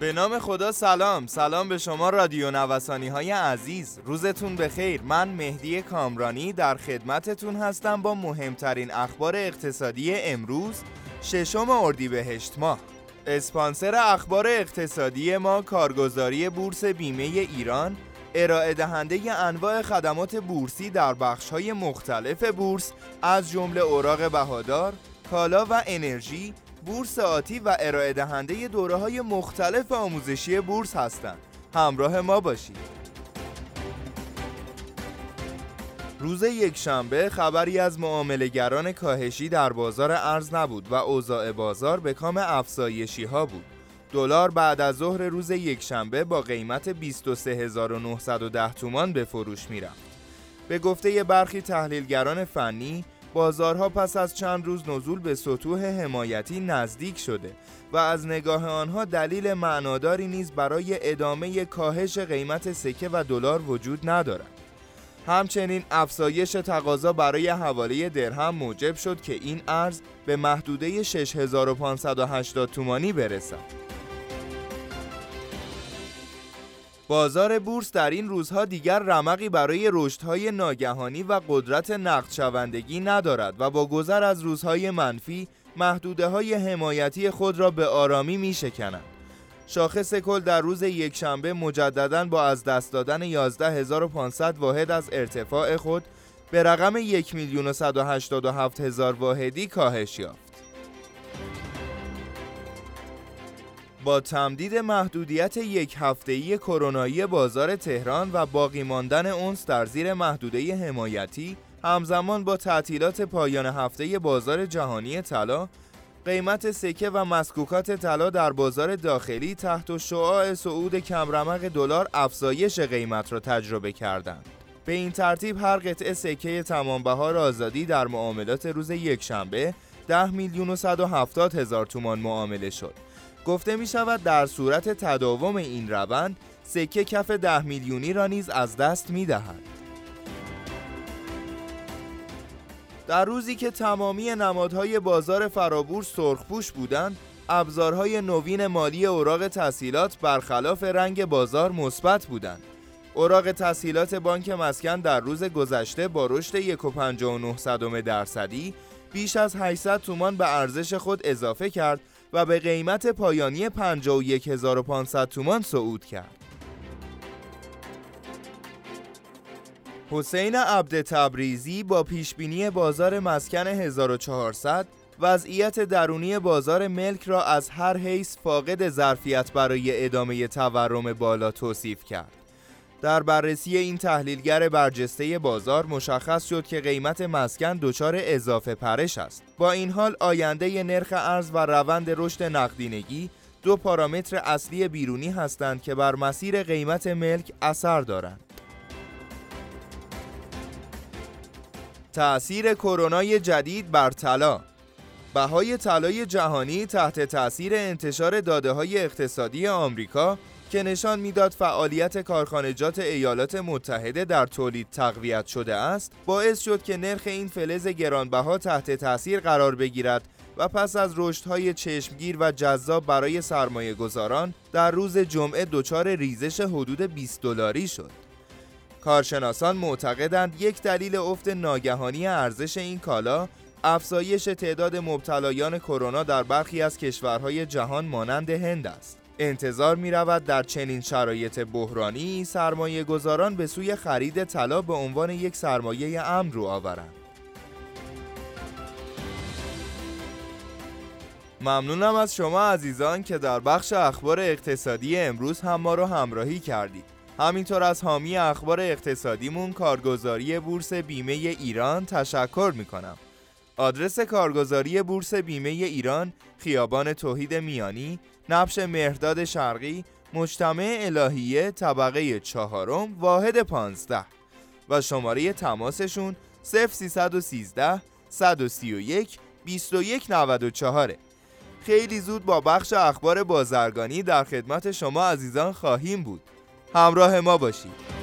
به نام خدا سلام. سلام به شما رادیو نوسانی های عزیز. روزتون بخیر. من مهدی کامرانی در خدمتتون هستم با مهمترین اخبار اقتصادی امروز ششم اردیبهشت ماه. اسپانسر اخبار اقتصادی ما کارگزاری بورس بیمه ایران ارائه دهنده انواع خدمات بورسی در بخش های مختلف بورس از جمله اوراق بهادار، کالا و انرژی بورس آتی و ارائه دهنده دوره های مختلف آموزشی بورس هستند. همراه ما باشید. روز یکشنبه خبری از معاملهگران کاهشی در بازار ارز نبود و اوضاع بازار به کام افزایشی ها بود. دلار بعد از ظهر روز یکشنبه با قیمت 23910 تومان به فروش می‌رفت. به گفته برخی تحلیلگران فنی بازارها پس از چند روز نزول به سطوح حمایتی نزدیک شده و از نگاه آنها دلیل معناداری نیز برای ادامه کاهش قیمت سکه و دلار وجود ندارد. همچنین افزایش تقاضا برای حواله درهم موجب شد که این ارز به محدوده 6580 تومانی برسد. بازار بورس در این روزها دیگر رمقی برای رشدهای ناگهانی و قدرت نقد شوندگی ندارد و با گذر از روزهای منفی محدوده های حمایتی خود را به آرامی می شکند. شاخص کل در روز یکشنبه مجددا با از دست دادن 11500 واحد از ارتفاع خود به رقم 1 میلیون هزار واحدی کاهش یافت. با تمدید محدودیت یک هفته‌ای کرونایی بازار تهران و باقی ماندن اونس در زیر محدوده حمایتی همزمان با تعطیلات پایان هفته بازار جهانی طلا قیمت سکه و مسکوکات طلا در بازار داخلی تحت شعاع صعود کمرمق دلار افزایش قیمت را تجربه کردند. به این ترتیب هر قطعه سکه تمام بهار آزادی در معاملات روز یکشنبه 10 میلیون و 170 هزار تومان معامله شد گفته می شود در صورت تداوم این روند سکه کف ده میلیونی را نیز از دست می دهد. در روزی که تمامی نمادهای بازار فرابورس سرخپوش بودند، ابزارهای نوین مالی اوراق تسهیلات برخلاف رنگ بازار مثبت بودند. اوراق تسهیلات بانک مسکن در روز گذشته با رشد 1.59 درصدی بیش از 800 تومان به ارزش خود اضافه کرد و به قیمت پایانی 51500 تومان صعود کرد. حسین عبد تبریزی با پیشبینی بازار مسکن 1400 وضعیت درونی بازار ملک را از هر حیث فاقد ظرفیت برای ادامه تورم بالا توصیف کرد. در بررسی این تحلیلگر برجسته بازار مشخص شد که قیمت مسکن دچار اضافه پرش است. با این حال آینده نرخ ارز و روند رشد نقدینگی دو پارامتر اصلی بیرونی هستند که بر مسیر قیمت ملک اثر دارند. تأثیر کرونای جدید بر طلا بهای طلای جهانی تحت تأثیر انتشار داده های اقتصادی آمریکا که نشان می‌داد فعالیت کارخانجات ایالات متحده در تولید تقویت شده است باعث شد که نرخ این فلز گرانبها تحت تاثیر قرار بگیرد و پس از رشدهای چشمگیر و جذاب برای سرمایه گذاران در روز جمعه دچار ریزش حدود 20 دلاری شد. کارشناسان معتقدند یک دلیل افت ناگهانی ارزش این کالا افزایش تعداد مبتلایان کرونا در برخی از کشورهای جهان مانند هند است. انتظار می رود در چنین شرایط بحرانی سرمایه گذاران به سوی خرید طلا به عنوان یک سرمایه امن رو آورند. ممنونم از شما عزیزان که در بخش اخبار اقتصادی امروز هم ما رو همراهی کردید. همینطور از حامی اخبار اقتصادیمون کارگزاری بورس بیمه ایران تشکر می کنم. آدرس کارگزاری بورس بیمه ایران خیابان توحید میانی نبش مهرداد شرقی مجتمع الهیه طبقه چهارم واحد پانزده. و شماره تماسشون 0313 131 2194 خیلی زود با بخش اخبار بازرگانی در خدمت شما عزیزان خواهیم بود. همراه ما باشید.